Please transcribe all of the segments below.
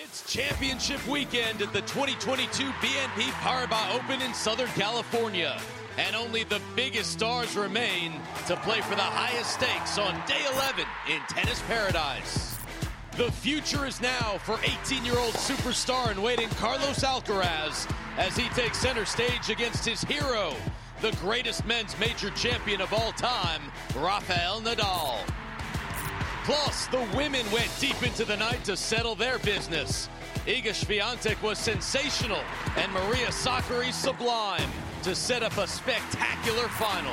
It's championship weekend at the 2022 BNP Paribas Open in Southern California. And only the biggest stars remain to play for the highest stakes on day 11 in tennis paradise. The future is now for 18 year old superstar in waiting Carlos Alcaraz as he takes center stage against his hero, the greatest men's major champion of all time, Rafael Nadal. Plus, the women went deep into the night to settle their business. Iga Swiatek was sensational, and Maria Sakkari sublime to set up a spectacular final.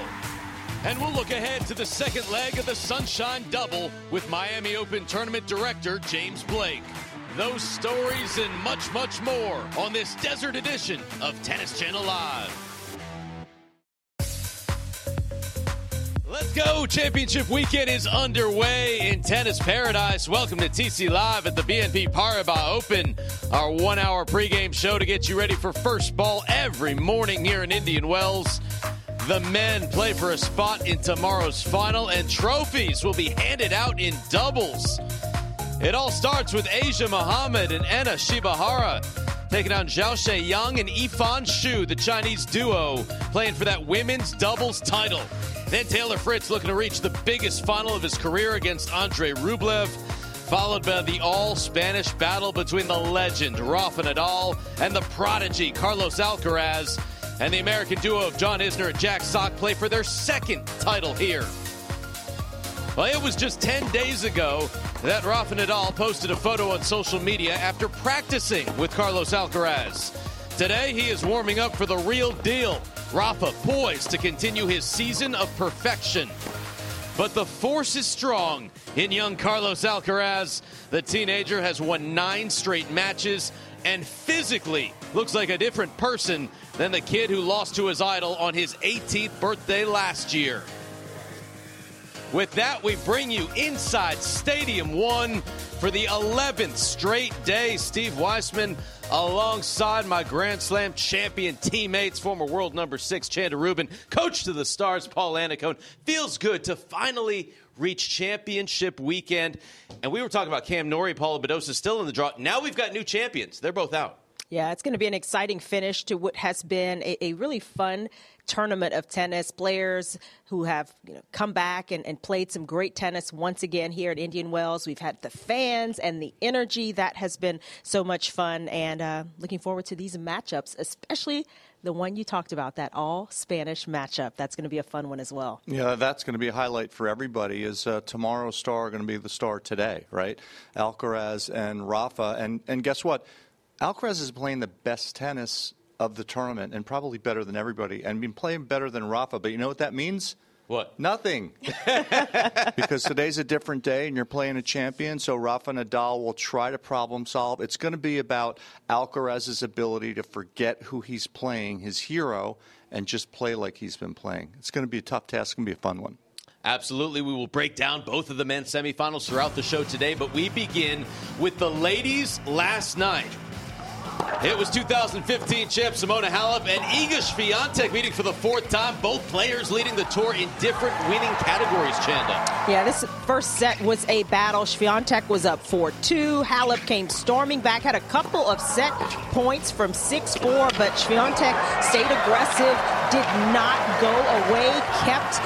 And we'll look ahead to the second leg of the Sunshine Double with Miami Open Tournament Director James Blake. Those stories and much, much more on this desert edition of Tennis Channel Live. Let's go. Championship weekend is underway in tennis paradise. Welcome to TC Live at the BNP Paribas Open, our one hour pregame show to get you ready for first ball every morning here in Indian Wells. The men play for a spot in tomorrow's final, and trophies will be handed out in doubles. It all starts with Asia Muhammad and Ena Shibahara taking on Zhao Yang and Yifan Xu, the Chinese duo, playing for that women's doubles title. Then Taylor Fritz looking to reach the biggest final of his career against Andre Rublev, followed by the all Spanish battle between the legend Rafa Nadal and the prodigy Carlos Alcaraz. And the American duo of John Isner and Jack Sock play for their second title here. Well, it was just 10 days ago that Rafa Nadal posted a photo on social media after practicing with Carlos Alcaraz. Today, he is warming up for the real deal. Rafa poised to continue his season of perfection. But the force is strong in young Carlos Alcaraz. The teenager has won nine straight matches and physically looks like a different person than the kid who lost to his idol on his 18th birthday last year. With that, we bring you inside Stadium One for the 11th straight day. Steve Weissman alongside my Grand Slam champion teammates, former world number six Chanda Rubin, coach to the stars Paul Annacone. Feels good to finally reach championship weekend. And we were talking about Cam Norrie, Paula Badosa still in the draw. Now we've got new champions. They're both out. Yeah, it's going to be an exciting finish to what has been a, a really fun tournament of tennis players who have you know, come back and, and, played some great tennis once again here at Indian Wells. We've had the fans and the energy that has been so much fun, and uh, looking forward to these matchups, especially the one you talked about, that all Spanish matchup. That's going to be a fun one as well. Yeah, that's going to be a highlight for everybody. Is uh, tomorrow's star going to be the star today, right? Alcaraz and Rafa, and and guess what? Alcaraz is playing the best tennis of the tournament and probably better than everybody and been playing better than Rafa. But you know what that means? What? Nothing. because today's a different day and you're playing a champion, so Rafa Nadal will try to problem solve. It's going to be about Alcaraz's ability to forget who he's playing, his hero, and just play like he's been playing. It's going to be a tough task. It's going to be a fun one. Absolutely. We will break down both of the men's semifinals throughout the show today, but we begin with the ladies last night. It was 2015 champ Simona Halep and Iga Swiatek meeting for the fourth time. Both players leading the tour in different winning categories, Chanda. Yeah, this first set was a battle. Swiatek was up 4-2. Halep came storming back, had a couple of set points from 6-4, but Swiatek stayed aggressive, did not go away, kept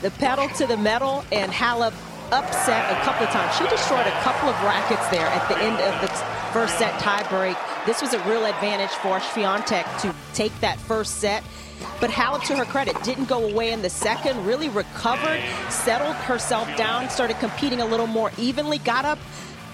the pedal to the metal, and Halep upset a couple of times. She destroyed a couple of rackets there at the end of the first set tiebreak. This was a real advantage for Swiatek to take that first set. But Halep, to her credit, didn't go away in the second, really recovered, settled herself down, started competing a little more evenly, got up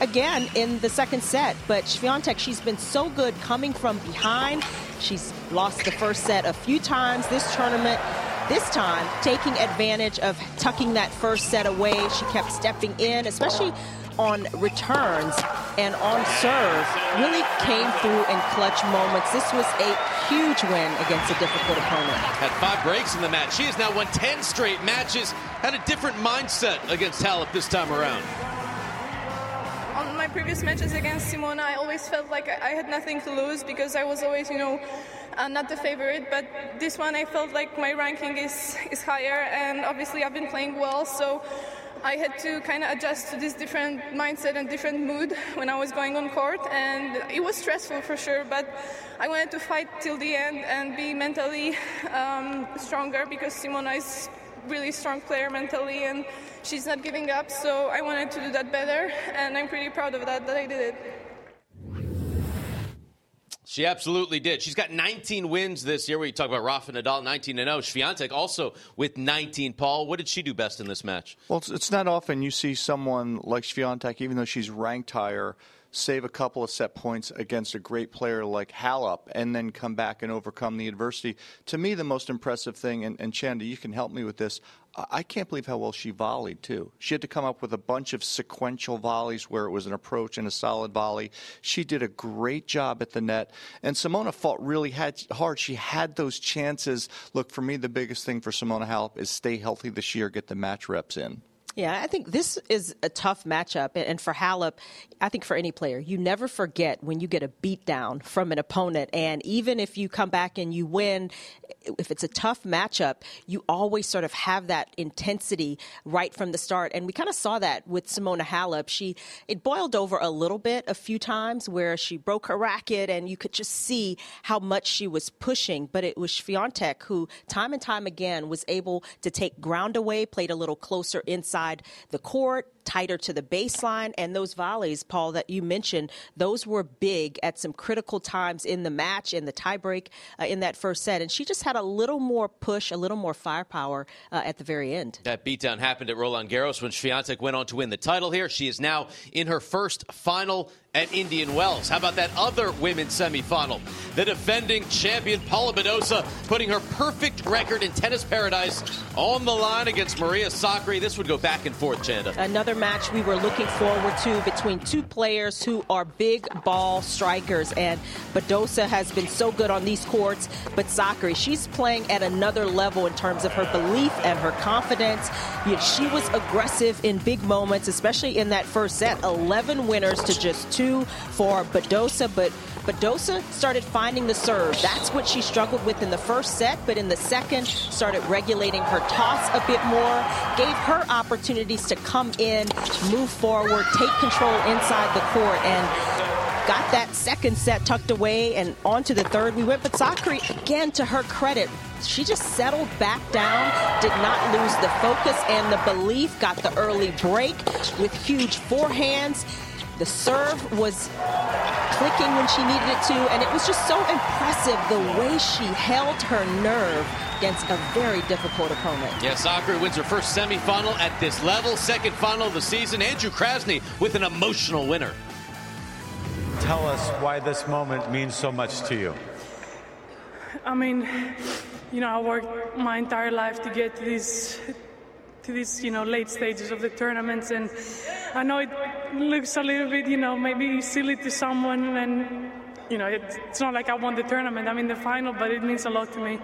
again in the second set. But Swiatek, she's been so good coming from behind. She's lost the first set a few times this tournament. This time, taking advantage of tucking that first set away. She kept stepping in, especially on returns and on serve really came through in clutch moments. This was a huge win against a difficult opponent. Had five breaks in the match. She has now won 10 straight matches. Had a different mindset against Halep this time around previous matches against Simona, I always felt like I had nothing to lose because I was always, you know, uh, not the favorite. But this one, I felt like my ranking is is higher, and obviously I've been playing well, so. I had to kind of adjust to this different mindset and different mood when I was going on court, and it was stressful for sure. But I wanted to fight till the end and be mentally um, stronger because Simona is really strong player mentally and she's not giving up. So I wanted to do that better, and I'm pretty proud of that that I did it. She absolutely did. She's got 19 wins this year. We talk about Rafa Nadal, 19 and 0. Swiatek also with 19. Paul, what did she do best in this match? Well, it's, it's not often you see someone like Swiatek, even though she's ranked higher, save a couple of set points against a great player like Halep and then come back and overcome the adversity. To me, the most impressive thing, and, and Chanda, you can help me with this, I can't believe how well she volleyed, too. She had to come up with a bunch of sequential volleys where it was an approach and a solid volley. She did a great job at the net. And Simona fought really hard. She had those chances. Look, for me, the biggest thing for Simona Halep is stay healthy this year, get the match reps in. Yeah, I think this is a tough matchup. And for Halep, I think for any player, you never forget when you get a beatdown from an opponent. And even if you come back and you win, if it's a tough matchup, you always sort of have that intensity right from the start. And we kind of saw that with Simona Halep. She it boiled over a little bit a few times where she broke her racket, and you could just see how much she was pushing. But it was Swiatek who, time and time again, was able to take ground away, played a little closer inside the court, tighter to the baseline. And those volleys, Paul, that you mentioned, those were big at some critical times in the match, in the tiebreak, uh, in that first set. And she just had a little more push, a little more firepower uh, at the very end. That beatdown happened at Roland Garros when Swiatek went on to win the title here. She is now in her first final at Indian Wells. How about that other women's semifinal? The defending champion Paula Badosa putting her perfect record in tennis paradise on the line against Maria Sakkari. This would go back and forth, Chanda. Another match we were looking forward to between two players who are big ball strikers. And Badosa has been so good on these courts, but Sakkari, she's playing at another level in terms of her belief and her confidence. Yet she was aggressive in big moments, especially in that first set. 11 winners to just two for Badosa, but Badosa started finding the serve. That's what she struggled with in the first set, but in the second, started regulating her toss a bit more, gave her opportunities to come in, move forward, take control inside the court, and got that second set tucked away and on to the third we went. But Sakkari, again, to her credit, she just settled back down, did not lose the focus and the belief, got the early break with huge forehands. The serve was clicking when she needed it to, and it was just so impressive the way she held her nerve against a very difficult opponent. Yeah, Sakkari wins her first semifinal at this level, second final of the season. Andrew Krasny with an emotional winner. Tell us why this moment means so much to you. I mean, you know, I worked my entire life to get to these to these, you know, late stages of the tournaments. And I know it looks a little bit, you know, maybe silly to someone. And, you know, it's not like I won the tournament. I'm in the final, but it means a lot to me.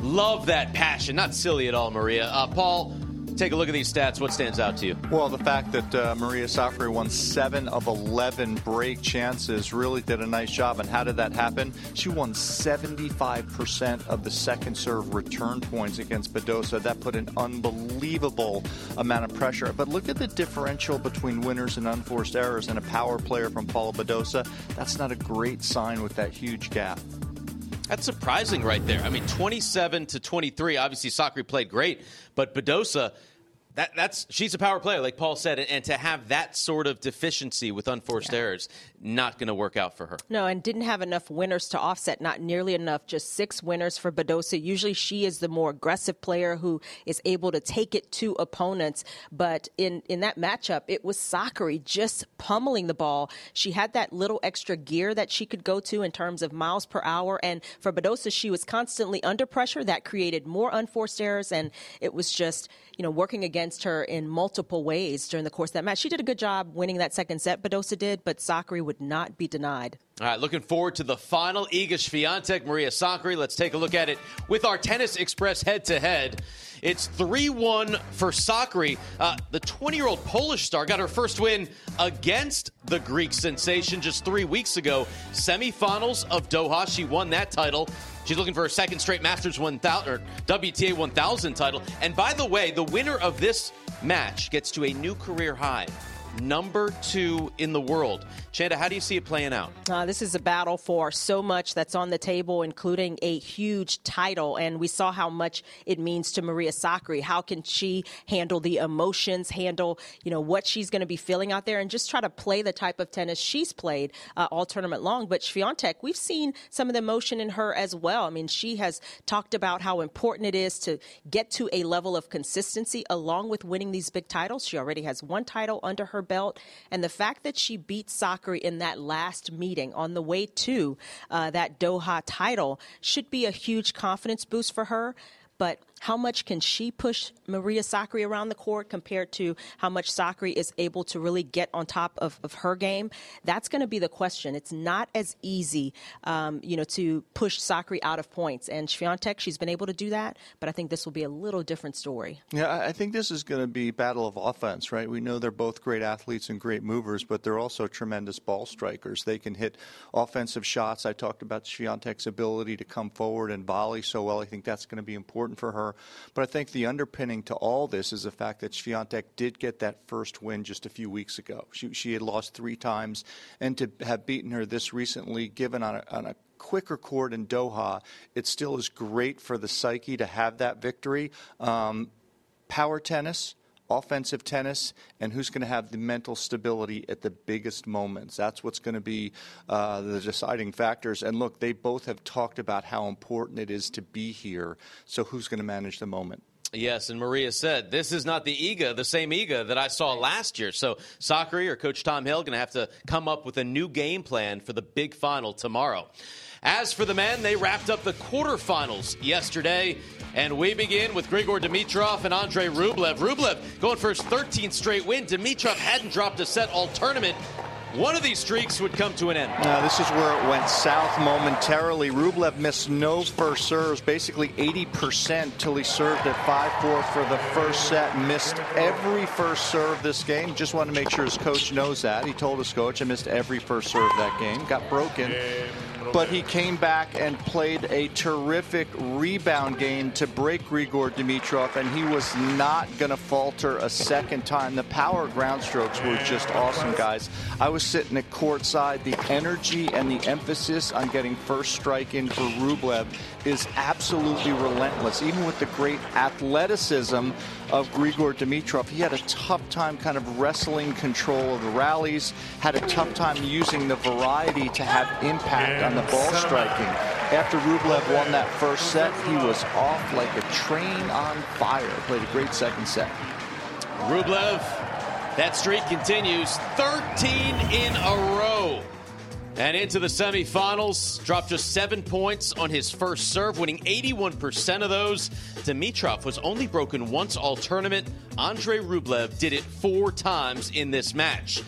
Love that passion. Not silly at all, Maria. Uh, Paul, Take a look at these stats. What stands out to you? Well, the fact that uh, Maria Sakkari won seven of 11 break chances really did a nice job. And how did that happen? She won 75% of the second serve return points against Badosa. That put an unbelievable amount of pressure. But look at the differential between winners and unforced errors and a power player from Paula Badosa. That's not a great sign with that huge gap. That's surprising right there. I mean, 27 to 23. Obviously, Sakkari played great, but Badosa that, that's she's a power player, like Paul said, and, and to have that sort of deficiency with unforced yeah. errors, not going to work out for her. No, and didn't have enough winners to offset. Not nearly enough. Just six winners for Badosa. Usually, she is the more aggressive player who is able to take it to opponents. But in in that matchup, it was Sakkari just pummeling the ball. She had that little extra gear that she could go to in terms of miles per hour, and for Badosa, she was constantly under pressure. That created more unforced errors, and it was just you know, working against her in multiple ways during the course of that match. She did a good job winning that second set, Badosa did, but Sakkari would not be denied. All right, looking forward to the final. Iga Swiatek, Maria Sakkari. Let's take a look at it with our Tennis Express head-to-head. It's 3-1 for Sakkari. Uh, the 20-year-old Polish star got her first win against the Greek sensation just three weeks ago. Semifinals of Doha. She won that title. She's looking for her second straight Masters 1000 or WTA 1000 title. And by the way, the winner of this match gets to a new career high number two in the world. Chanda, how do you see it playing out? Uh, this is a battle for so much that's on the table, including a huge title. And we saw how much it means to Maria Sakkari. How can she handle the emotions, handle you know what she's going to be feeling out there, and just try to play the type of tennis she's played uh, all tournament long. But Swiatek, we've seen some of the emotion in her as well. I mean, she has talked about how important it is to get to a level of consistency along with winning these big titles. She already has one title under her belt, and the fact that she beat Sakkari in that last meeting on the way to uh, that Doha title should be a huge confidence boost for her. But how much can she push Maria Sakkari around the court compared to how much Sakkari is able to really get on top of, of her game? That's going to be the question. It's not as easy, um, you know, to push Sakkari out of points. And Swiatek, she's been able to do that, but I think this will be a little different story. Yeah, I think this is going to be battle of offense, right? We know they're both great athletes and great movers, but they're also tremendous ball strikers. They can hit offensive shots. I talked about Swiatek's ability to come forward and volley so well. I think that's going to be important for her. But I think the underpinning to all this is the fact that Swiatek did get that first win just a few weeks ago. She, she had lost three times, and to have beaten her this recently, given on a, on a quicker court in Doha, it still is great for the psyche to have that victory. Um, power tennis offensive tennis and who's going to have the mental stability at the biggest moments. That's what's going to be uh, the deciding factors. And look, they both have talked about how important it is to be here. So who's going to manage the moment? Yes, and Maria said this is not the Iga, the same Iga that I saw last year. So Sakkari or Coach Tom Hill going to have to come up with a new game plan for the big final tomorrow. As for the men, they wrapped up the quarterfinals yesterday. And we begin with Grigor Dimitrov and Andrei Rublev. Rublev going for his 13th straight win. Dimitrov hadn't dropped a set all tournament. One of these streaks would come to an end. Now, this is where it went south momentarily. Rublev missed no first serves, basically 80% till he served at 5-4 for the first set. Missed every first serve this game. Just wanted to make sure his coach knows that. He told his coach, I missed every first serve that game. Got broken but he came back and played a terrific rebound game to break Grigor Dimitrov, and he was not going to falter a second time. The power ground strokes were just awesome, guys. I was sitting at courtside. The energy and the emphasis on getting first strike in for Rublev is absolutely relentless. Even with the great athleticism of Grigor Dimitrov, he had a tough time kind of wrestling control of the rallies, had a tough time using the variety to have impact on the ball striking. After Rublev won that first set, he was off like a train on fire. Played a great second set. Rublev, that streak continues 13 in a row. And into the semifinals, dropped just seven points on his first serve, winning 81% of those. Dimitrov was only broken once all tournament. Andrei Rublev did it four times in this match.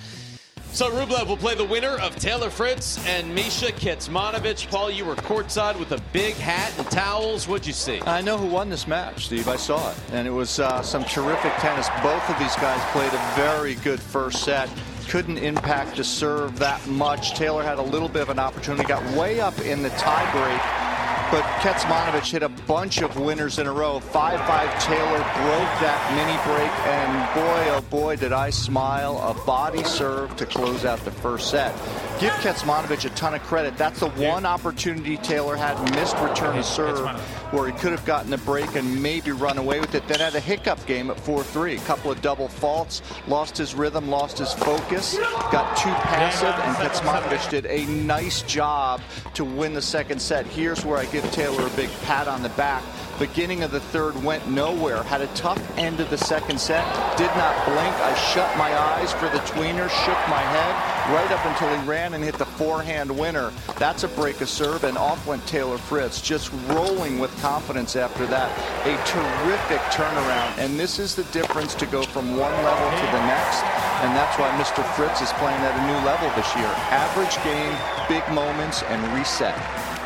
So Rublev will play the winner of Taylor Fritz and Misha Kecmanovic. Paul, you were courtside with a big hat and towels. What'd you see? I know who won this match, Steve. I saw it. And it was uh, some terrific tennis. Both of these guys played a very good first set couldn't impact the serve that much. Taylor had a little bit of an opportunity, got way up in the tiebreak but Kecmanovic hit a bunch of winners in a row. 5-5 Taylor broke that mini break, and boy, oh boy, did I smile. A body serve to close out the first set. Give Kecmanovic a ton of credit. That's the one opportunity Taylor had, missed return serve, where he could have gotten the break and maybe run away with it. Then had a hiccup game at 4-3. A couple of double faults, lost his rhythm, lost his focus, got too passive, and Kecmanovic did a nice job to win the second set. Here's where I get give Taylor a big pat on the back. Beginning of the third went nowhere. Had a tough end of the second set. Did not blink. I shut my eyes for the tweener, shook my head, right up until he ran and hit the forehand winner. That's a break of serve, and off went Taylor Fritz, just rolling with confidence after that. A terrific turnaround, and this is the difference to go from one level to the next, and that's why Mr. Fritz is playing at a new level this year. Average game, big moments, and reset.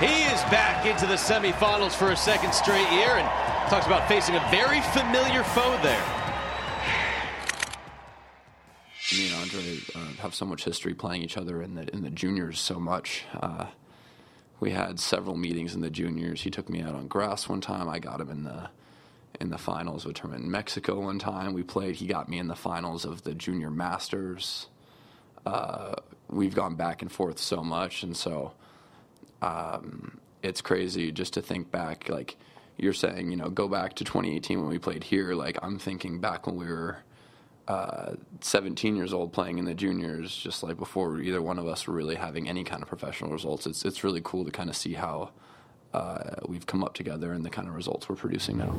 He is back into the semifinals for a second straight year and talks about facing a very familiar foe there. Me and Andre uh, have so much history playing each other in the in the juniors so much. Uh, we had several meetings in the juniors. He took me out on grass one time. I got him in the in the finals of a tournament in Mexico one time. We played. He got me in the finals of the junior masters. Uh, we've gone back and forth so much, and so um, it's crazy just to think back. Like you're saying, you know, go back to 2018 when we played here. Like I'm thinking back when we were uh, 17 years old playing in the juniors, just like before either one of us were really having any kind of professional results. It's it's really cool to kind of see how uh, we've come up together and the kind of results we're producing now.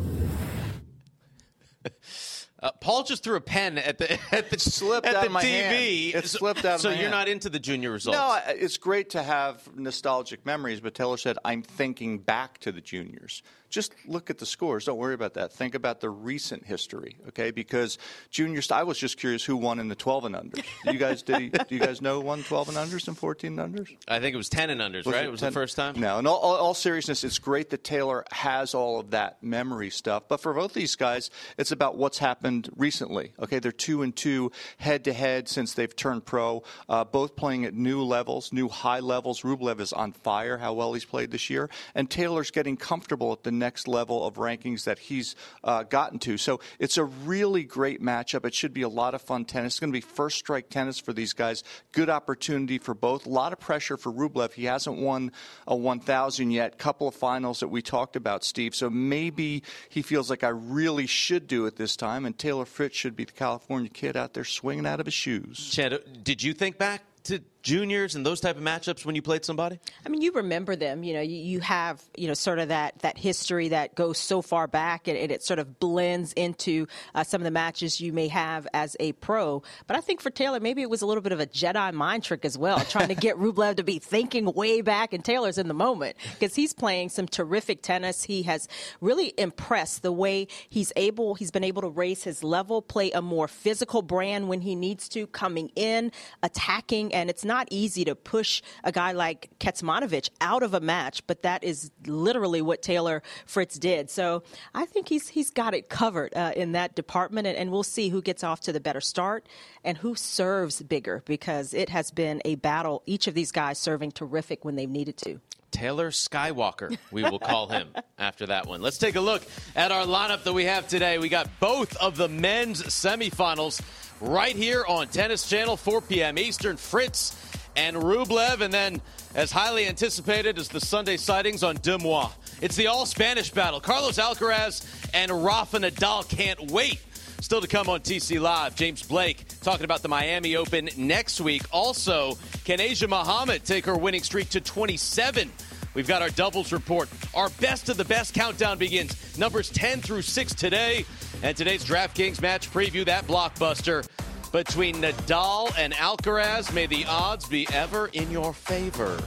Uh, Paul just threw a pen at the at the slipped at out the of my TV. hand. It slipped out of my so you're hand. not into the junior results. No, it's great to have nostalgic memories, but Taylor said, I'm thinking back to the juniors. Just look at the scores. Don't worry about that. Think about the recent history, okay? Because juniors, I was just curious who won in the 12 and unders. You guys, did do you guys know who won 12 and unders and 14 and unders? I think it was ten and unders, right? It was the first time. No, in all, all, all seriousness, it's great that Taylor has all of that memory stuff. But for both these guys, it's about what's happened recently. Okay, they're two and two head to head since they've turned pro. Uh, both playing at new levels, new high levels. Rublev is on fire. How well he's played this year, and Taylor's getting comfortable at the next level of rankings that he's uh, gotten to. So it's a really great matchup. It should be a lot of fun tennis. It's going to be first strike tennis for these guys. Good opportunity for both. A lot of pressure for Rublev. He hasn't won a 1,000 yet. Couple of finals that we talked about, Steve. So maybe he feels like I really should do it this time. And Taylor Fritz should be the California kid out there swinging out of his shoes. Chad, did you think back to juniors and those type of matchups when you played somebody? I mean, you remember them. You know, you, you have you know sort of that that history that goes so far back, and, and it sort of blends into uh, some of the matches you may have as a pro. But I think for Taylor, maybe it was a little bit of a Jedi mind trick as well, trying to get Rublev to be thinking way back, and Taylor's in the moment because he's playing some terrific tennis. He has really impressed the way he's able. He's been able to raise his level, play a more physical brand when he needs to, coming in, attacking, and it's not easy to push a guy like Kecmanovic out of a match, but that is literally what Taylor Fritz did. So I think he's he's got it covered uh, in that department, and, and we'll see who gets off to the better start and who serves bigger because it has been a battle. Each of these guys serving terrific when they've needed to. Taylor Skywalker, we will call him after that one. Let's take a look at our lineup that we have today. We got both of the men's semifinals right here on Tennis Channel, 4 p.m. Eastern. Fritz and Rublev, and then as highly anticipated as the Sunday sightings on Demois. It's the all Spanish battle. Carlos Alcaraz and Rafa Nadal can't wait. Still to come on TC Live, James Blake talking about the Miami Open next week. Also, can Asia Muhammad take her winning streak to 27? We've got our doubles report. Our best of the best countdown begins. Numbers 10 through 6 today. And today's DraftKings match preview, that blockbuster between Nadal and Alcaraz. May the odds be ever in your favor.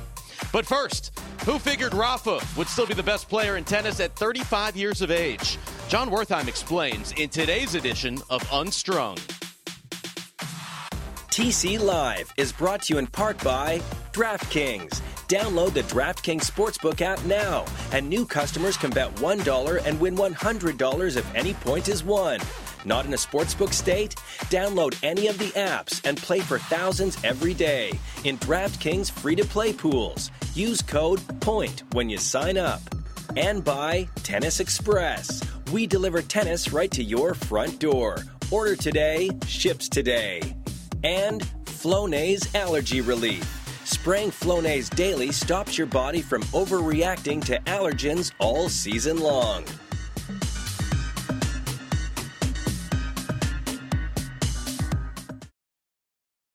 But first, who figured Rafa would still be the best player in tennis at 35 years of age? John Wertheim explains in today's edition of Unstrung. TC Live is brought to you in part by DraftKings. Download the DraftKings Sportsbook app now, and new customers can bet $1 and win $100 if any point is won. Not in a sportsbook state? Download any of the apps and play for thousands every day in DraftKings free to play pools. Use code POINT when you sign up. And by Tennis Express. We deliver tennis right to your front door. Order today, ships today. And Flonase Allergy Relief. Spraying Flonase daily stops your body from overreacting to allergens all season long.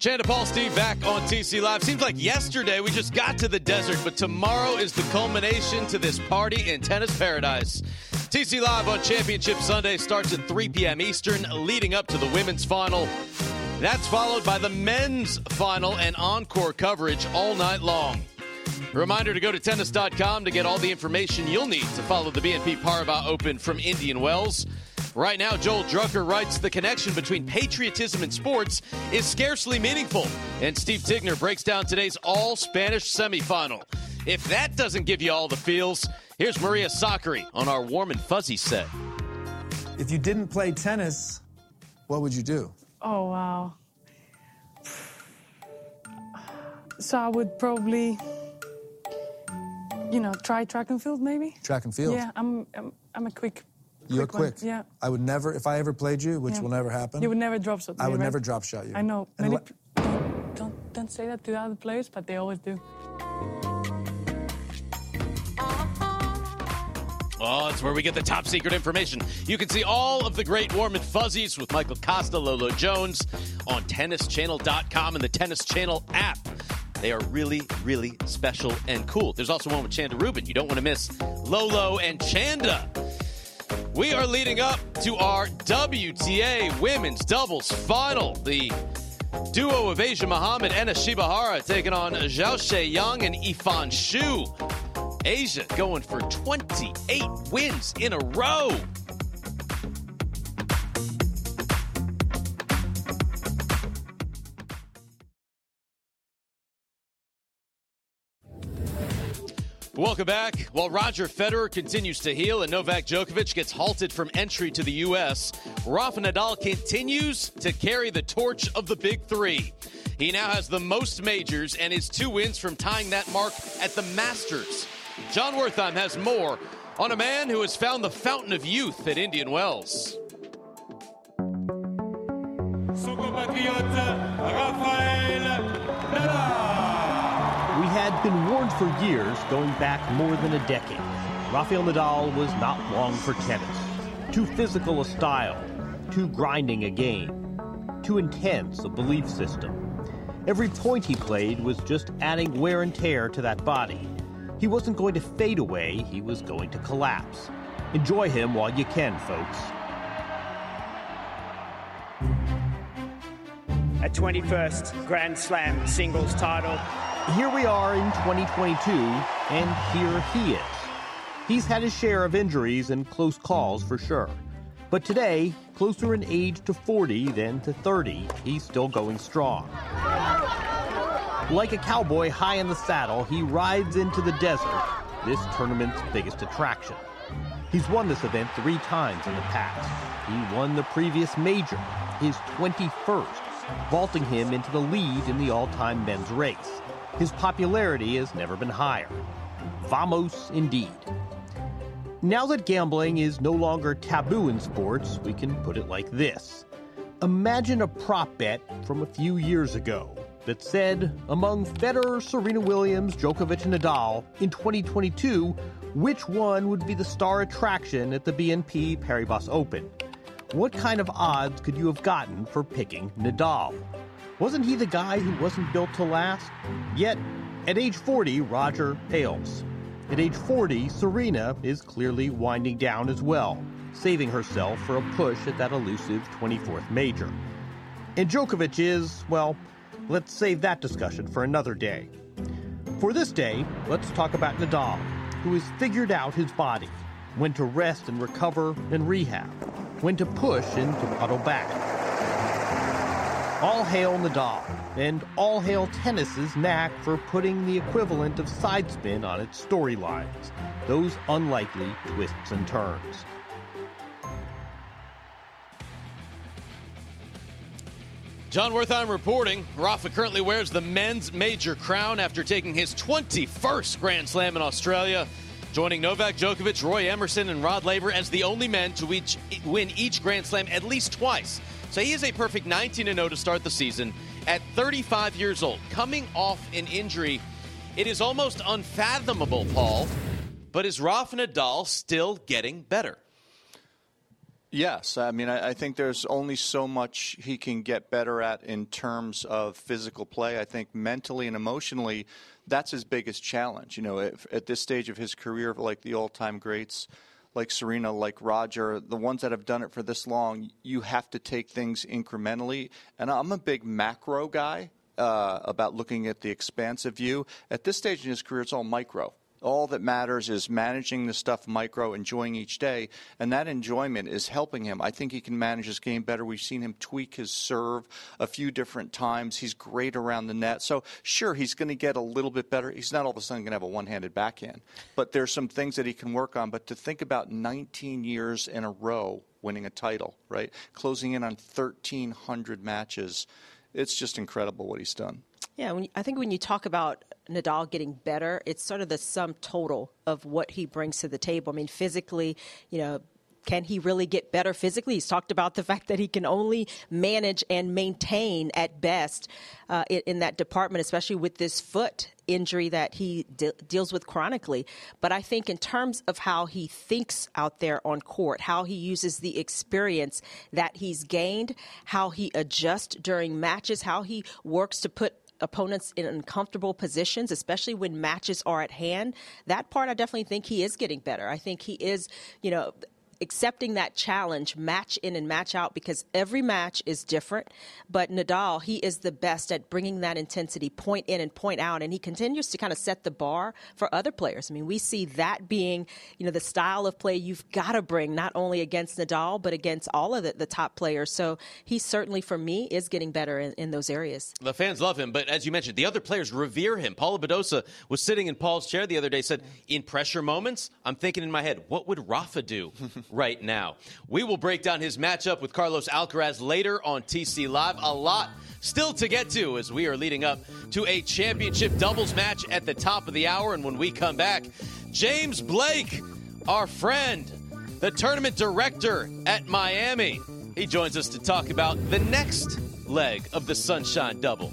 Chanda Paul Steve back on TC Live. Seems like yesterday we just got to the desert, but tomorrow is the culmination to this party in tennis paradise. TC Live on Championship Sunday starts at 3 p.m. Eastern, leading up to the women's final. That's followed by the men's final and encore coverage all night long. Reminder to go to tennis.com to get all the information you'll need to follow the BNP Paribas Open from Indian Wells. Right now, Joel Drucker writes the connection between patriotism and sports is scarcely meaningful. And Steve Tignor breaks down today's all Spanish semifinal. If that doesn't give you all the feels, here's Maria Sakkari on our warm and fuzzy set. If you didn't play tennis, what would you do? Oh, wow. So I would probably, you know, try track and field maybe. Track and field? Yeah, I'm, I'm, I'm a quick you're quick. quick. Yeah. I would never, if I ever played you, which yeah. will never happen. You would never drop shot. I would right? never drop shot you. I know. Many le- don't, don't, don't say that to other players, but they always do. Oh, that's where we get the top secret information. You can see all of the great warm and fuzzies with Michael Costa, Lolo Jones on tennischannel.com and the Tennis Channel app. They are really, really special and cool. There's also one with Chanda Rubin. You don't want to miss Lolo and Chanda. We are leading up to our WTA women's doubles final. The duo of Asia Muhammad and Shibahara taking on Zhaoxuan Yang and Yifan Xu. Asia going for 28 wins in a row. Welcome back. While Roger Federer continues to heal and Novak Djokovic gets halted from entry to the U.S., Rafa Nadal continues to carry the torch of the Big Three. He now has the most majors and is two wins from tying that mark at the Masters. John Wertheim has more on a man who has found the fountain of youth at Indian Wells. We been warned for years, going back more than a decade. Rafael Nadal was not long for tennis. Too physical a style, too grinding a game, too intense a belief system. Every point he played was just adding wear and tear to that body. He wasn't going to fade away, he was going to collapse. Enjoy him while you can, folks. A 21st Grand Slam singles title. Here we are in 2022, and here he is. He's had his share of injuries and close calls for sure. But today, closer in age to 40 than to 30, he's still going strong. Like a cowboy high in the saddle, he rides into the desert, this tournament's biggest attraction. He's won this event three times in the past. He won the previous major, his 21st, vaulting him into the lead in the all time men's race. His popularity has never been higher. Vamos indeed. Now that gambling is no longer taboo in sports, we can put it like this Imagine a prop bet from a few years ago that said, among Federer, Serena Williams, Djokovic, and Nadal in 2022, which one would be the star attraction at the BNP Paribas Open? What kind of odds could you have gotten for picking Nadal? Wasn't he the guy who wasn't built to last? Yet, at age 40, Roger pales. At age 40, Serena is clearly winding down as well, saving herself for a push at that elusive 24th major. And Djokovic is, well, let's save that discussion for another day. For this day, let's talk about Nadal, who has figured out his body, when to rest and recover and rehab, when to push and to puddle back. All hail Nadal, and all hail tennis's knack for putting the equivalent of side spin on its storylines, those unlikely twists and turns. John Wertheim reporting. Rafa currently wears the men's major crown after taking his 21st Grand Slam in Australia, joining Novak Djokovic, Roy Emerson, and Rod Laver as the only men to each, win each Grand Slam at least twice. So he is a perfect 19 0 to start the season at 35 years old, coming off an injury. It is almost unfathomable, Paul, but is Rafa Nadal still getting better? Yes, I mean, I, I, think there's only so much he can get better at in terms of physical play. I think mentally and emotionally, that's his biggest challenge. You know, if, at this stage of his career, like the all-time greats, like Serena, like Roger, the ones that have done it for this long, you have to take things incrementally. And I'm a big macro guy. Uh, about looking at the expansive view. At this stage in his career, it's all micro. All that matters is managing the stuff micro, enjoying each day, and that enjoyment is helping him. I think he can manage his game better. We've seen him tweak his serve a few different times. He's great around the net. So, sure, he's going to get a little bit better. He's not all of a sudden going to have a one handed backhand, but there's some things that he can work on. But to think about 19 years in a row winning a title, right? Closing in on 1,300 matches, it's just incredible what he's done. Yeah, when, I think when you talk about Nadal getting better, it's sort of the sum total of what he brings to the table. I mean, physically, you know, can he really get better physically? He's talked about the fact that he can only manage and maintain at best uh, in, in, that department, especially with this foot injury that he de- deals with chronically. But I think in terms of how he thinks out there on court, how he uses the experience that he's gained, how he adjusts during matches, how he works to put opponents in uncomfortable positions, especially when matches are at hand. That part, I definitely think he is getting better. I think he is, you know, accepting that challenge match in and match out because every match is different. But Nadal, he is the best at bringing that intensity point in and point out. And he continues to kind of set the bar for other players. I mean, we see that being, you know, the style of play you've got to bring not only against Nadal, but against all of the, the top players. So he certainly, for me, is getting better in, in those areas. The fans love him. But as you mentioned, the other players revere him. Paula Badosa was sitting in Paul's chair the other day, said, in pressure moments, I'm thinking in my head, what would Rafa do? right now. We will break down his matchup with Carlos Alcaraz later on TC Live. A lot still to get to as we are leading up to a championship doubles match at the top of the hour. And when we come back, James Blake, our friend, the tournament director at Miami, he joins us to talk about the next leg of the Sunshine Double.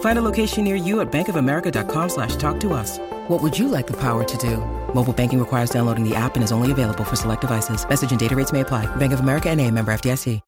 Find a location near you at bankofamerica.com slash talk to us. What would you like the power to do? Mobile banking requires downloading the app and is only available for select devices. Message and data rates may apply. Bank of America and a member FDIC.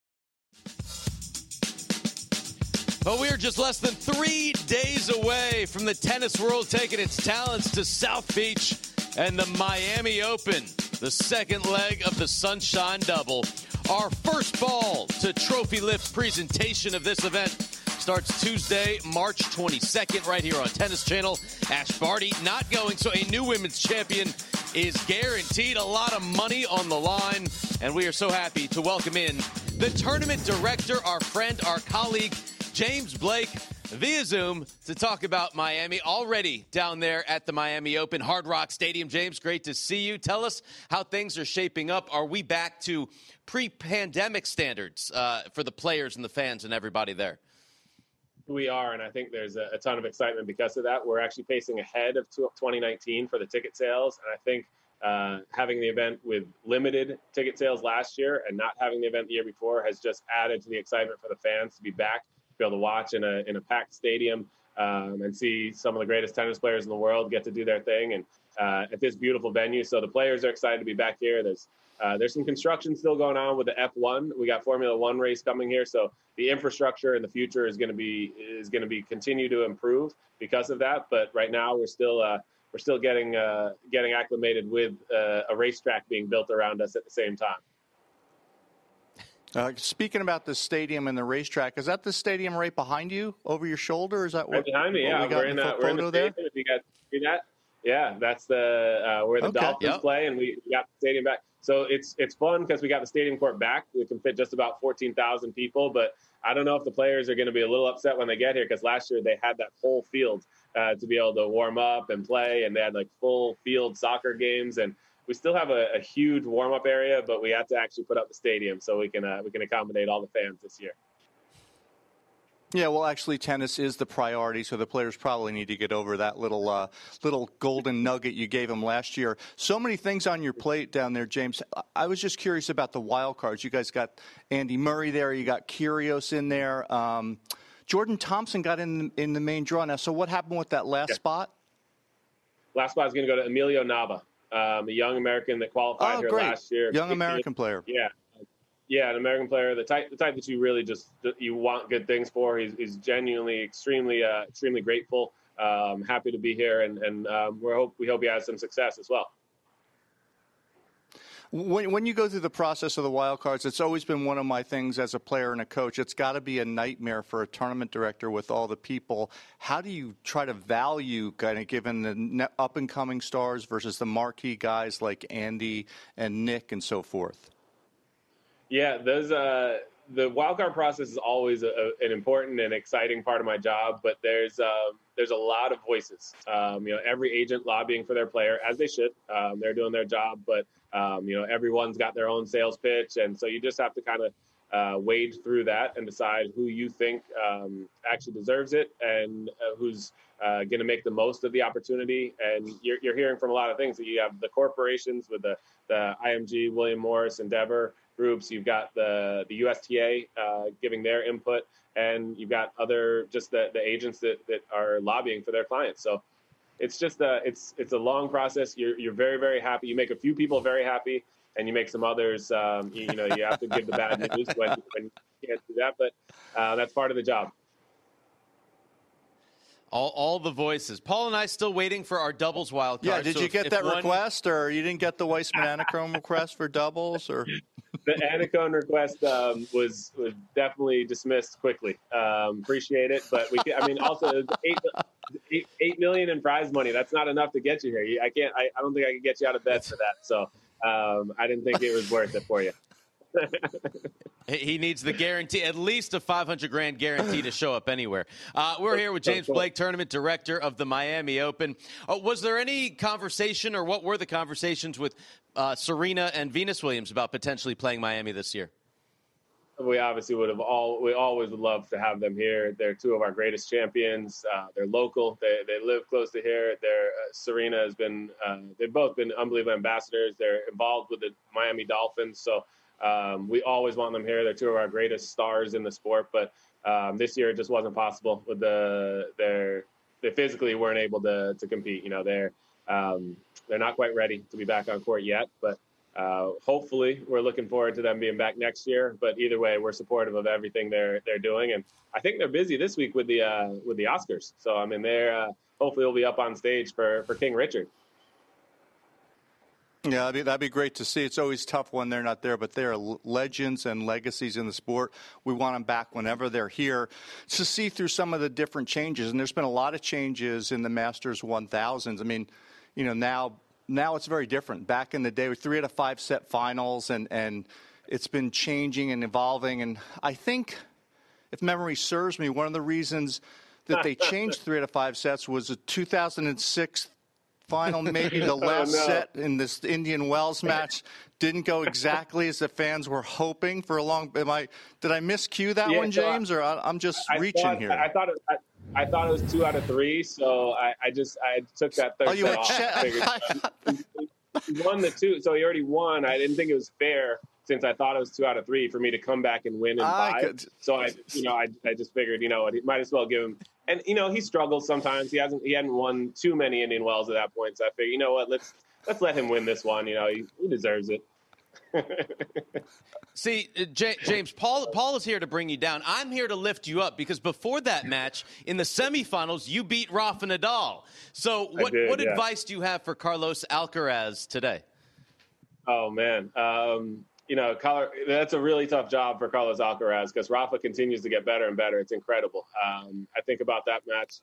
But we are just less than three days away from the tennis world taking its talents to South Beach and the Miami Open, the second leg of the Sunshine Double. Our first ball to trophy lift presentation of this event starts Tuesday, March 22nd, right here on Tennis Channel. Ash Barty not going, so a new women's champion is guaranteed. A lot of money on the line, and we are so happy to welcome in the tournament director, our friend, our colleague, James Blake via Zoom to talk about Miami already down there at the Miami Open Hard Rock Stadium. James, great to see you. Tell us how things are shaping up. Are we back to pre pandemic standards uh, for the players and the fans and everybody there? We are, and I think there's a, a, ton of excitement because of that. We're actually pacing ahead of 2019 for the ticket sales, and I think uh, having the event with limited ticket sales last year and not having the event the year before has just added to the excitement for the fans to be back, to be able to watch in a in a packed stadium um, and see some of the greatest tennis players in the world get to do their thing and uh, at this beautiful venue. So the players are excited to be back here. There's uh, there's some construction still going on with the F1. We got Formula One race coming here, so the infrastructure in the future is going to be is going to be continue to improve because of that. But right now, we're still uh, we're still getting uh, getting acclimated with uh, a racetrack being built around us at the same time. Uh, speaking about the stadium and the racetrack, is that the stadium right behind you, over your shoulder? Is that what? Right behind me, yeah. we got We're in, the we're in the photo there? stadium. If you guys see that, yeah, that's the uh, where the Okay. Dolphins Yep. play, and we got the stadium back. So it's it's fun because we got the stadium court back. We can fit just about fourteen thousand people, but I don't know if the players are going to be a little upset when they get here because last year they had that whole field uh, to be able to warm up and play, and they had like full field soccer games and. We still have a, a huge warm-up area, but we have to actually put up the stadium so we can uh, we can accommodate all the fans this year. Yeah, well, actually, tennis is the priority, so the players probably need to get over that little uh, little golden nugget you gave them last year. So many things on your plate down there, James. I- was just curious about the wild cards. You guys got Andy Murray there. You got Kyrgios in there. Um, Jordan Thompson got in in the main draw now. So what happened with that last spot? Last spot is going to go to Emilio Nava, um, a young American that qualified Oh, here great. last year. Young American player. Yeah, yeah, an American player, the type, the type that you really just you want good things for. He's, he's genuinely extremely, uh, extremely grateful. Um, happy to be here, and and um, we hope we hope he has some success as well. When, when you go through the process of the wild cards, it's always been one of my things as a player and a coach. It's got to be a nightmare for a tournament director with all the people. How do you try to value, kind of given the up and coming stars versus the marquee guys like Andy and Nick and so forth? Yeah, those uh, the wildcard process is always a, a- an important and exciting part of my job, but there's um, there's a lot of voices. Um, you know, every agent lobbying for their player, as they should. Um, they're doing their job, but um, you know, everyone's got their own sales pitch, and so you just have to kind of uh, wade through that and decide who you think um, actually deserves it and uh, who's uh, going to make the most of the opportunity. And you're, you're hearing from a lot of things. that You have the corporations with the, the IMG, William Morris, Endeavor groups. You've got the the USTA uh, giving their input, and you've got other just the, the agents that, that are lobbying for their clients. So it's just a it's it's a long process. You're you're very very happy. You make a few people very happy, and you make some others. Um, you, you know you have to give the bad news when, when you can't do that, but uh, that's part of the job. All, all the voices. Paul and I still waiting for our doubles wild card. Yeah, did So you if- get if that one- request, or you didn't get the Weissman Annacone request for doubles, or? the Annacone request um, was was definitely dismissed quickly. Um, appreciate it, but we. Can, I mean, also it was eight, eight, eight million in prize money. That's not enough to get you here. I can't. I, I don't think I can get you out of bed for that. So um, I didn't think it was worth it for you. He- needs the guarantee, at least a 500 grand guarantee to show up anywhere. Uh, we're here with James Blake, tournament director of the Miami Open. Uh, was there any conversation, or what were the conversations with uh, Serena and Venus Williams about potentially playing Miami this year? we obviously would have all we always would love to have them here. They're two of our greatest champions. Uh, they're local. They, they live close to here. They're, uh, Serena has been. Uh, they've both been unbelievable ambassadors. They're involved with the Miami Dolphins. So um, we always want them here. They're two of our greatest stars in the sport. But um, this year it just wasn't possible with the their they physically weren't able to to compete. You know they're um, they're not quite ready to be back on court yet, but. Uh, hopefully, we're looking forward to them being back next year. But either way, we're supportive of everything they're they're doing, and I think they're busy this week with the uh, with the Oscars. So I mean, they're uh, hopefully will be up on stage for for King Richard. Yeah, that'd be, that'd be great to see. It's always tough when they're not there, but they are l- legends and legacies in the sport. We want them back whenever they're here to see through some of the different changes. And there's been a lot of changes in the Masters 1000s. I mean, you know, now now it's very different. Back in the day, with three out of five set finals, and and it's been changing and evolving. And I think, if memory serves me, one of the reasons that they changed three out of five sets was a 2006 final, maybe the Oh, last no. set in this Indian Wells match didn't go exactly as the fans were hoping for a long. Am I? Did I miscue that Yeah, one, so I- James, or I, I'm just I reaching thought, here? I thought it, I, I thought it was two out of three, so I, I just I took that third Oh, you set off. I figured he won the two, so he already won. I didn't think it was fair since I thought it was two out of three for me to come back and win in I five. could- So I, you know, I, I just figured, you know, what, he might as well give him. And you know, he struggles sometimes. He hasn't he hadn't won too many Indian Wells at that point. So I figured, you know what, let's let's let him win this one. You know, he, he deserves it. See, uh, J- James, Paul, Paul is here to bring you down. I'm here to lift you up because before that match in the semifinals, you beat Rafa Nadal. So, what, did, what yeah. advice do you have for Carlos Alcaraz today? Oh man, um, you know, that's a really tough job for Carlos Alcaraz because Rafa continues to get better and better. It's incredible. Um, I think about that match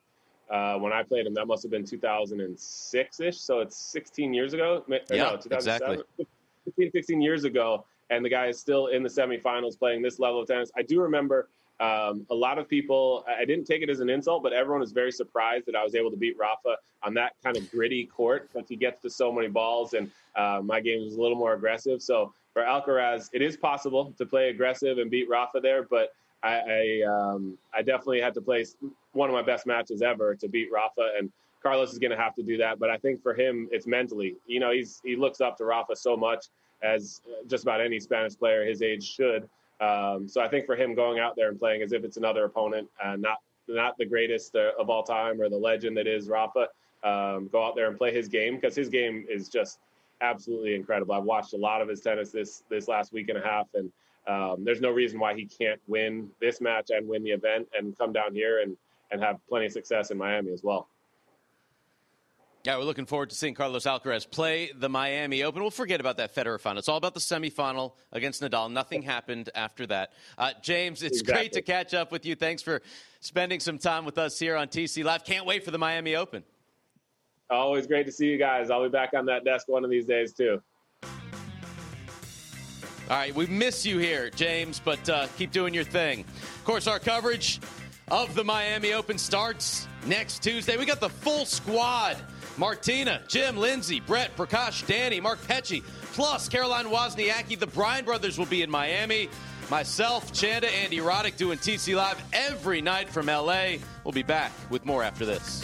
uh, when I played him. That must have been 2006 ish. So it's 16 years ago. Yeah, no, exactly. 15, 16 years ago. And the guy is still in the semifinals playing this level of tennis. I do remember um, a lot of people, I didn't take it as an insult, but everyone was very surprised that I was able to beat Rafa on that kind of gritty court because he gets to so many balls and uh, my game is a little more aggressive. So for Alcaraz, it is possible to play aggressive and beat Rafa there, but I I, um, I definitely had to play one of my best matches ever to beat Rafa, and Carlos is going to have to do that. But I think for him, it's mentally. You know, he's he looks up to Rafa so much as just about any Spanish player his age should. Um, so I think for him going out there and playing as if it's another opponent, and not not the greatest uh, of all time or the legend that is Rafa, um, go out there and play his game because his game is just absolutely incredible. I've watched a lot of his tennis this this last week and a half, and um, there's no reason why he can't win this match and win the event and come down here and and have plenty of success in Miami as well. Yeah, we're looking forward to seeing Carlos Alcaraz play the Miami Open. We'll forget about that Federer final. It's all about the semifinal against Nadal. Nothing happened after that. Uh, James, it's exactly. great to catch up with you. Thanks for spending some time with us here on TC Live. Can't wait for the Miami Open. Always great to see you guys. I'll be back on that desk one of these days, too. All right, we miss you here, James, but uh, keep doing your thing. Of course, our coverage of the Miami Open starts next Tuesday. We got the full squad Martina, Jim, Lindsay, Brett, Prakash, Danny, Mark Petchey, plus Caroline Wozniacki. The Bryan brothers will be in Miami. Myself, Chanda, Andy Roddick doing TC Live every night from LA. We'll be back with more after this.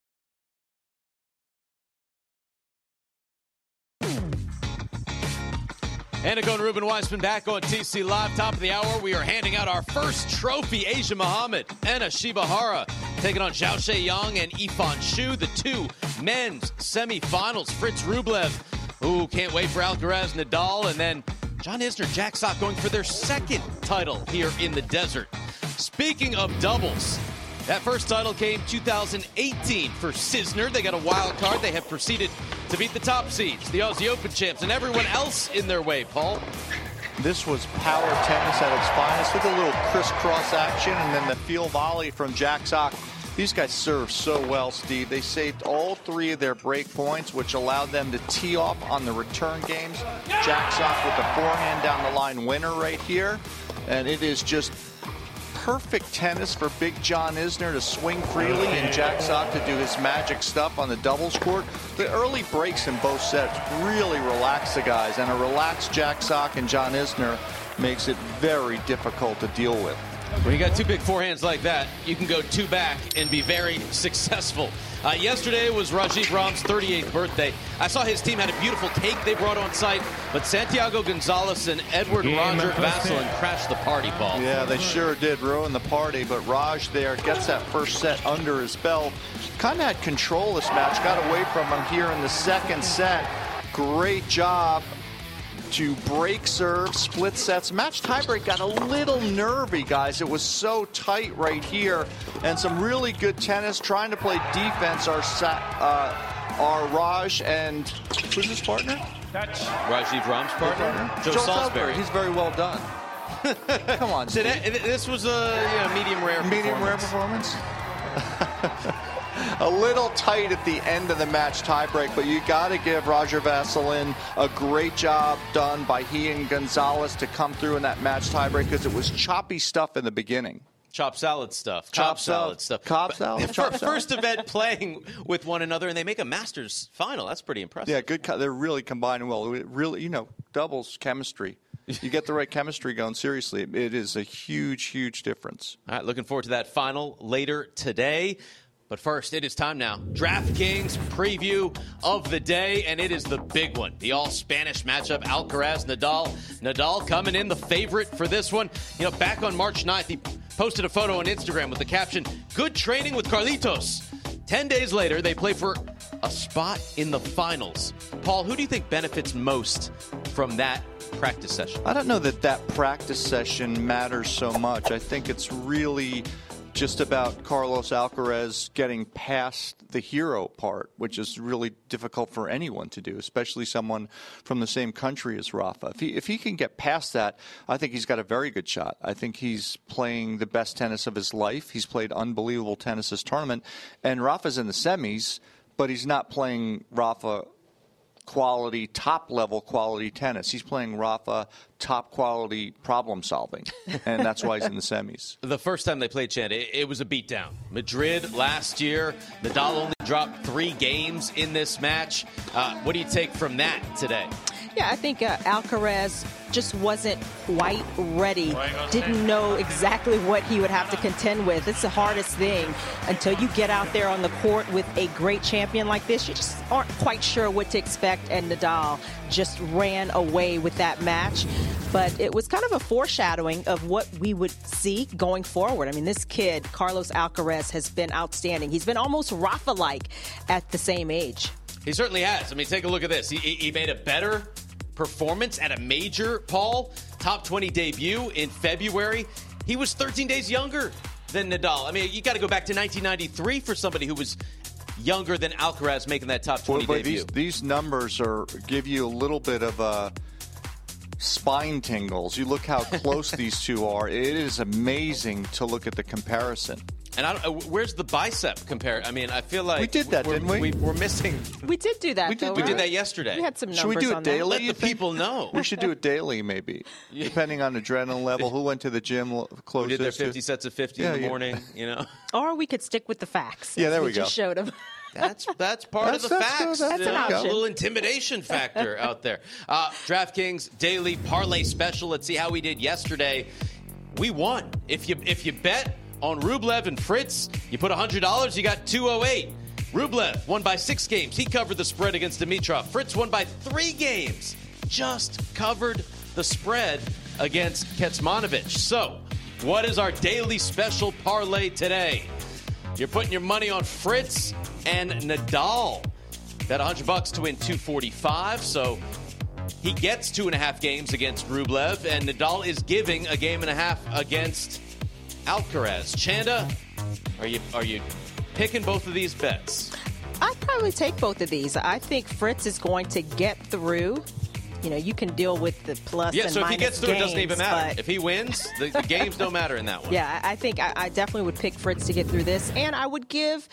Annacone and Rubin Weissman back on TC Live. Top of the hour, we are handing out our first trophy. Asia Muhammad, Ena Shibahara taking on Zhaoxuan Yang and Yifan Xu, the two men's semifinals. Fritz Rublev, who can't wait for Alcaraz Nadal, and then John Isner, Jack Sock going for their second title here in the desert. Speaking of doubles, that first title came 2018 for Cisner. They got a wild card. They have proceeded to beat the top seeds, the Aussie Open champs, and everyone else in their way, Paul. This was power tennis at its finest with a little crisscross action and then the field volley from Jack Sock. These guys serve so well, Steve. They saved all three of their break points, which allowed them to tee off on the return games. Jack Sock with the forehand down the line winner right here. And it is just perfect tennis for Big John Isner to swing freely and Jack Sock to do his magic stuff on the doubles court. The early breaks in both sets really relax the guys, and a relaxed Jack Sock and John Isner makes it very difficult to deal with. When you got two big forehands like that, you can go two back and be very successful. Uh, yesterday was Rajiv Ram's 38th birthday. I saw his team had a beautiful cake they brought on site, but Santiago Gonzalez and Edward Roger Vasselin crashed the party ball. Yeah, they sure did ruin the party, but Raj there gets that first set under his belt. Kind of had control this match, got away from him here in the second set. Great job to break serve, split sets. Match tiebreak got a little nervy, guys. It was so tight right here. And some really good tennis, trying to play defense are, uh, are Raj and who's his partner? That's Rajiv Ram's partner, Joe, Joe Salisbury. He's very well done. Come on, this was a you know, medium rare medium rare performance. a little tight at the end of the match tiebreak, but you got to give Roger Vasselin a great job done by he and Gonzalez to come through in that match tiebreak because it was choppy stuff in the beginning. Chop salad stuff. Chop salad stuff. Chop salad. For first event playing with one another, and they make a Masters final. That's pretty impressive. Yeah, good. They're really combining well. Really, you know, doubles chemistry you get the right chemistry going. Seriously, it is a huge, huge difference. All right, looking forward to that final later today. But first, it is time now. DraftKings preview of the day, and it is the big one. The all Spanish matchup Alcaraz Nadal. Nadal coming in the favorite for this one. You know, back on March 9th, he posted a photo on Instagram with the caption, Good training with Carlitos. 10 days later, they play for a spot in the finals. Paul, who do you think benefits most from that practice session? I don't know that that practice session matters so much. I think it's really just about Carlos Alcaraz getting past the hero part, which is really difficult for anyone to do, especially someone from the same country as Rafa. If he, if he can get past that, I think he's got a very good shot. I think he's playing the best tennis of his life. He's played unbelievable tennis this tournament, and Rafa's in the semis, but he's not playing Rafa quality, top level quality tennis. He's playing Rafa top quality problem solving, and that's why he's in the semis. The first time they played Chad, it, it, was a beatdown. Madrid last year, Nadal only dropped three games in this match. Uh, what do you take from that today? Yeah, I think uh, Alcaraz just wasn't quite ready. Didn't know exactly what he would have to contend with. It's the hardest thing until you get out there on the court with a great champion like this. You just aren't quite sure what to expect. And Nadal just ran away with that match. But it was kind of a foreshadowing of what we would see going forward. I mean, this kid, Carlos Alcaraz, has been outstanding. He's been almost Rafa like at the same age. He certainly has. I mean, take a look at this. He, he made a better performance at a major, Paul, top 20 debut in February. He was 13 days younger than Nadal. I mean, you got to go back to 1993 for somebody who was younger than Alcaraz making that top 20 well, debut. These, these numbers are give you a little bit of a spine tingles. You look how close these two are. It is amazing to look at the comparison. And I don't, uh, where's the bicep compared? I mean, I feel like we did that, didn't we? we? are missing. We did do that. We did. Though, we right? did that yesterday. We had some numbers. Should we do it daily? Let the people know. We should do it daily, maybe, yeah. depending on adrenaline level. Who went to the gym closest? Who did their 50 sets of 50 yeah, in the yeah. morning? You know. Or we could stick with the facts. Yeah, there we, we go. Just showed them. That's that's part that's, of the that's facts. Good. That's an option. a little intimidation factor out there. Uh, DraftKings daily parlay special. Let's see how we did yesterday. We won. If you if you bet on Rublev and Fritz, you put $100, you got 208. Rublev won by six games. He covered the spread against Dimitrov. Fritz won by three games. Just covered the spread against Kecmanovic. So, what is our daily special parlay today? You're putting your money on Fritz and Nadal. Bet 100 bucks to win 245. So he gets two and a half games against Rublev, and Nadal is giving a game and a half against Alcaraz. Chanda, are you are you picking both of these bets? I'd probably take both of these. I think Fritz is going to get through. You know, you can deal with the plus Yeah, and so if he gets through, it doesn't even matter. but- If he wins, the, the games don't matter in that one. Yeah, I I think I, I definitely would pick Fritz to get through this, and I would give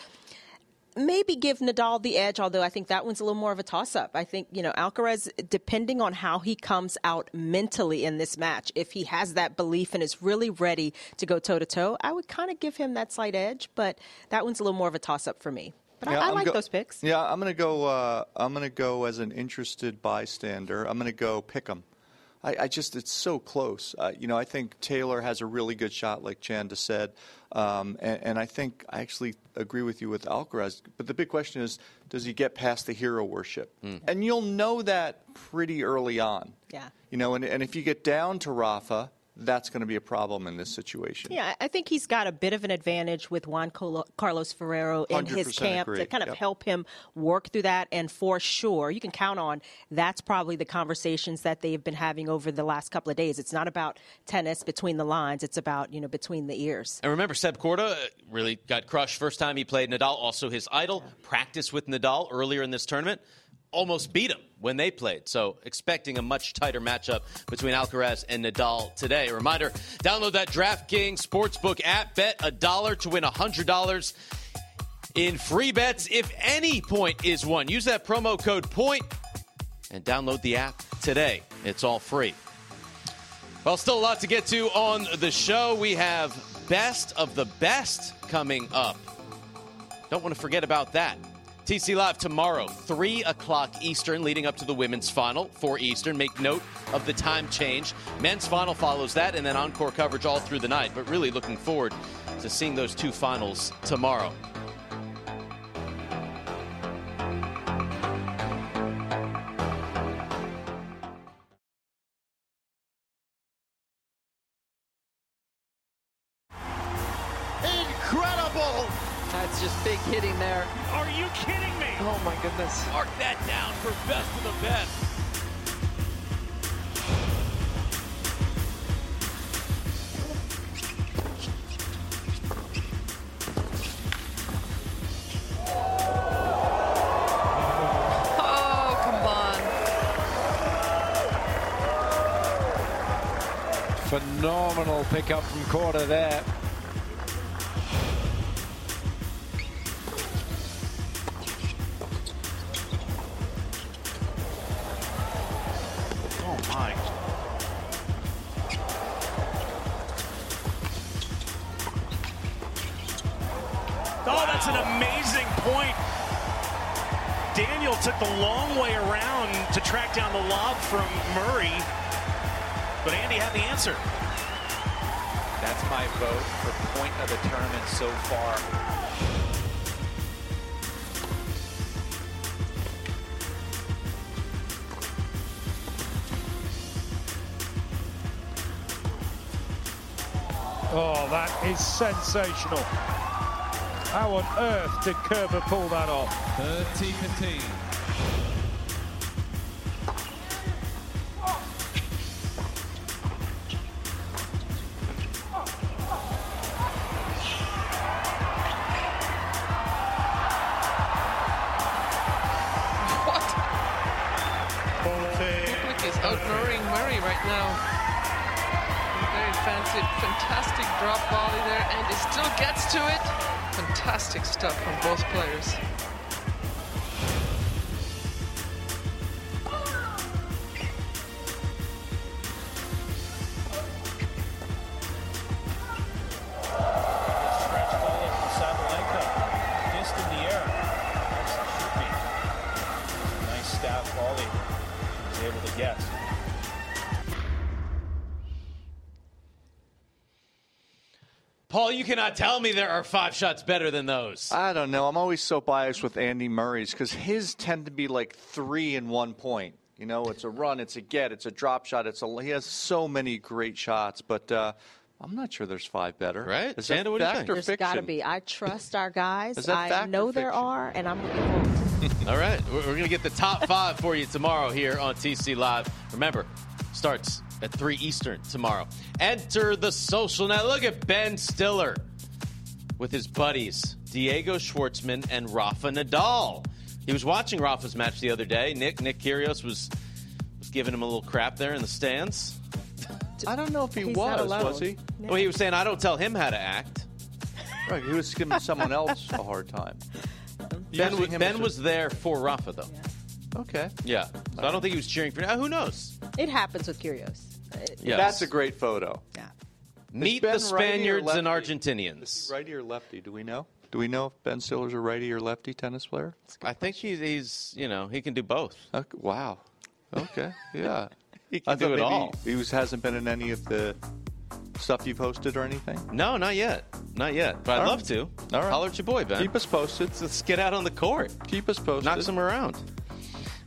maybe give Nadal the edge. Although I think that one's a little more of a toss up. I think you know Alcaraz, depending on how he comes out mentally in this match, if he has that belief and is really ready to go toe to toe, I would kind of give him that slight edge. But that one's a little more of a toss up for me. But Yeah, I, I like go- those picks. Yeah, I'm gonna go. Uh, I'm gonna go as an interested bystander. I'm gonna go pick pick 'em. I, I just it's so close. Uh, you know, I think Taylor has a really good shot, like Chanda said, um, and, and I think I actually agree with you with Alcaraz. But the big question is, does he get past the hero worship? And you'll know that pretty early on. Yeah. You know, and, and if you get down to Rafa, that's going to be a problem in this situation. Yeah, I think he's got a bit of an advantage with Juan Colo- Carlos Ferrero in his 100% camp to kind of Yep. help him work through that. And for sure, you can count on that's probably the conversations that they've been having over the last couple of days. It's not about tennis between the lines; it's about you know between the ears. And remember, Seb Korda uh, really got crushed first time he played Nadal. Also, his idol practiced with Nadal earlier in this tournament. Almost beat him when they played. So, expecting a much tighter matchup between Alcaraz and Nadal today. A reminder download that DraftKings Sportsbook app. Bet a dollar to win a $100 in free bets if any point is won. Use that promo code POINT and download the app today. It's all free. Well, still a lot to get to on the show. We have best of the best coming up. Don't want to forget about that. TC Live tomorrow, 3 o'clock Eastern, leading up to the women's final, 4 Eastern. Make note of the time change. Men's final follows that, and then encore coverage all through the night. But really looking forward to seeing those two finals tomorrow. Incredible! That's just big hitting there. Are you kidding me? Oh my goodness. Mark that down for best of the best. Oh, come on. Phenomenal pickup from quarter there. Track down the lob from Murray, but Andy had the answer. That's my vote for point of the tournament so far. Oh, that is sensational. How on earth did Kerber pull that off? 30 15. Bublik is outmurring Murray right now. Very fancy, fantastic drop volley there, and he still gets to it. Fantastic stuff from both players. Cannot tell me there are five shots better than those. I don't know. I'm always so biased with Andy Murray's because his tend to be like three in one point. You know, it's a run, it's a get, it's a drop shot. It's a he has so many great shots, but uh, I'm not sure there's five better. Right, Is Xander, that what do you fact think? or There's fiction? got to be. I trust our guys. Is that I fact or know there are, and I'm looking forward. All right, we're, we're going to get the top five for you tomorrow here on TC Live. Remember, starts at 3 Eastern tomorrow. Enter the social net. Look at Ben Stiller with his buddies, Diego Schwartzman and Rafa Nadal. He was watching Rafa's match the other day. Nick Nick Kyrgios was was giving him a little crap there in the stands. I don't know if he He's was, was he? Well, he was saying, "I don't tell him how to act." Right, he was giving someone else a hard time. Ben, Using was, ben was there for Rafa, though. Okay. Yeah, so I don't think he was cheering for. Who knows? It happens with Kyrgios. It- Yes. That's a great photo. Yeah. Meet the Spaniards and? Argentinians. Is he righty or lefty? Do we know? Do we know if Ben Stiller's a righty or lefty tennis player? I think he's, he's, you know, he can do both. Okay, wow. Okay. Yeah. He can I do thought it all. He was, hasn't been in any of the stuff you've hosted or anything. No, not yet. Not yet. But I'd All love to. All right. Holler at your boy, Ben. Keep us posted. Let's get out on the court. Keep us posted. Knock some around.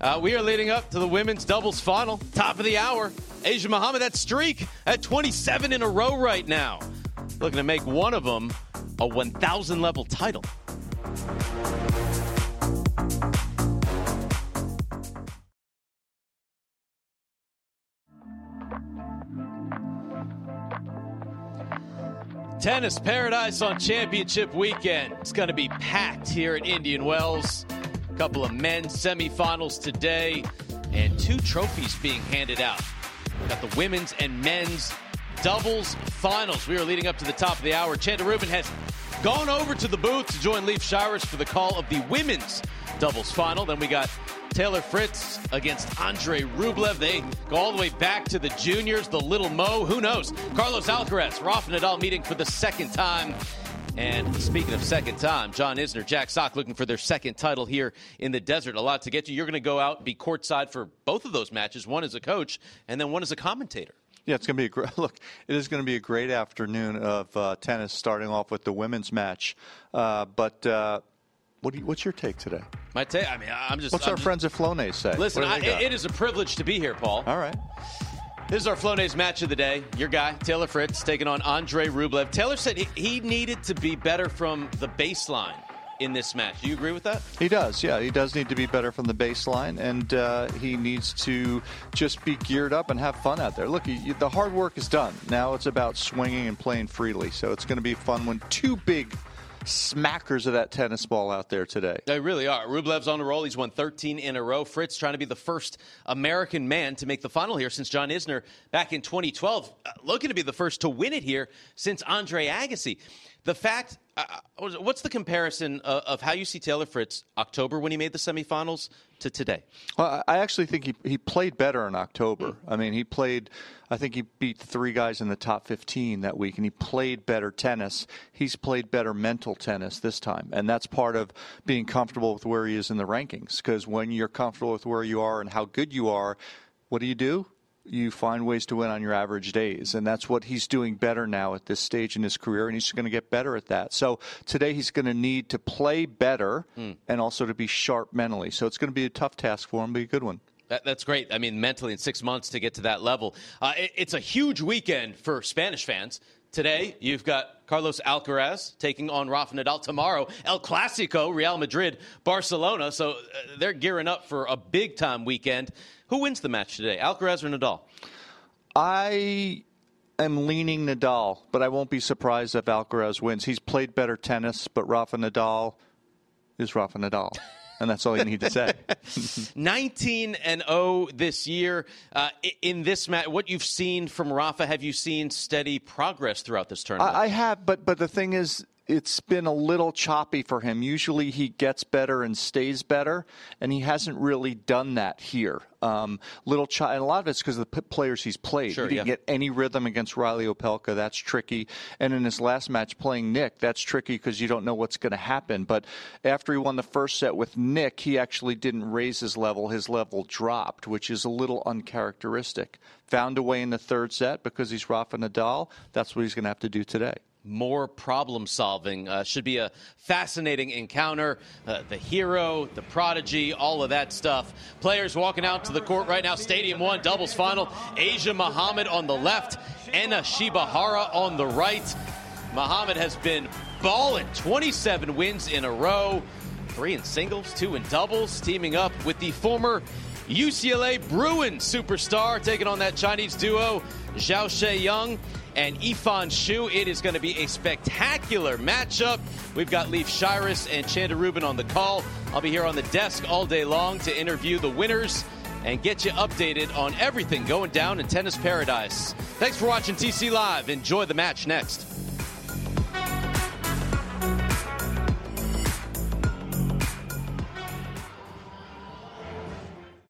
Uh, we are leading up to the women's doubles final. Top of the hour. Asia Muhammad, that streak at 27 in a row right now. Looking to make one of them a 1,000 level title. Tennis Paradise on championship weekend. It's going to be packed here at Indian Wells. A couple of men's semifinals today, and two trophies being handed out. Got the women's and men's doubles finals. We are leading up to the top of the hour. Chanda Rubin has gone over to the booth to join Leif Shiras for the call of the women's doubles final. Then we got Taylor Fritz against Andre Rublev. They go all the way back to the juniors, the little Mo. Who knows? Carlos Alcaraz, Rafa Nadal meeting for the second time And speaking of second time, John Isner, Jack Sock looking for their second title here in the desert. A lot to get to. You're going to go out, be courtside for both of those matches, one as a coach and then one as a commentator. Yeah, it's going to be a great look. It is going to be a great afternoon of uh, tennis, starting off with the women's match. Uh, but uh, what you, what's your take today? My take? I mean, I'm just. What's I'm our just, friends at Flonase say? Listen, I, What do they got? it is a privilege to be here, Paul. All right. This is our Flonase match of the day. Your guy, Taylor Fritz, taking on Andre Rublev. Taylor said he, needed to be better from the baseline in this match. Do you agree with that? He does, yeah. He does need to be better from the baseline, and uh, he needs to just be geared up and have fun out there. Look, he, the hard work is done. Now it's about swinging and playing freely. So it's going to be fun when two big smackers of that tennis ball out there today. They really are. Rublev's on a roll. He's won 13 in a row. Fritz trying to be the first American man to make the final here since John Isner back in 2012. Uh, looking to be the first to win it here since Andre Agassi. The fact, uh, what's the comparison of, of how you see Taylor Fritz October when he made the semifinals to today? Well, I actually think he, he played better in October. I mean, he played, I think he beat three guys in the top 15 that week, and he played better tennis. He's played better mental tennis this time. And that's part of being comfortable with where he is in the rankings. Because when you're comfortable with where you are and how good you are, what do you do? You find ways to win on your average days. And that's what he's doing better now at this stage in his career, and he's going to get better at that. So today he's going to need to play better Mm. and also to be sharp mentally. So it's going to be a tough task for him, but a good one. That, that's great. I mean, mentally in six months to get to that level. Uh, it- it's a huge weekend for Spanish fans. Today, you've got Carlos Alcaraz taking on Rafa Nadal. Tomorrow, El Clasico, Real Madrid, Barcelona. So uh, they're gearing up for a big time weekend. Who wins the match today, Alcaraz or Nadal? I am leaning Nadal, but I won't be surprised if Alcaraz wins. He's played better tennis, but Rafa Nadal is Rafa Nadal. And that's all you need to say. 19 and 0 this year. Uh, in this match, what you've seen from Rafa, have you seen steady progress throughout this tournament? I, I have, but but the thing is, it's been a little choppy for him. Usually, he gets better and stays better, and he hasn't really done that here. Um, little cho- and a lot of it's because of the p- players he's played. Sure, he didn't yeah. get any rhythm against Reilly Opelka. That's tricky. And in his last match playing Nick, that's tricky because you don't know what's going to happen. But after he won the first set with Nick, he actually didn't raise his level. His level dropped, which is a little uncharacteristic. Found a way in the third set because he's Rafa Nadal. That's what he's going to have to do today. More problem solving. Uh, should be a fascinating encounter. Uh, the hero, the prodigy, all of that stuff. Players walking out to the court right now. Stadium one, doubles final. Asia Muhammad on the left, Ena Shibahara on the right. Muhammad has been balling 27 wins in a row. Three in singles, two in doubles, teaming up with the former UCLA Bruin superstar, taking on that Chinese duo, Zhao Young and Yifan Xu. It is going to be a spectacular matchup. We've got Leif Shiras and Chanda Rubin on the call. I'll be here on the desk all day long to interview the winners and get you updated on everything going down in tennis paradise. Thanks for watching TC Live. Enjoy the match next.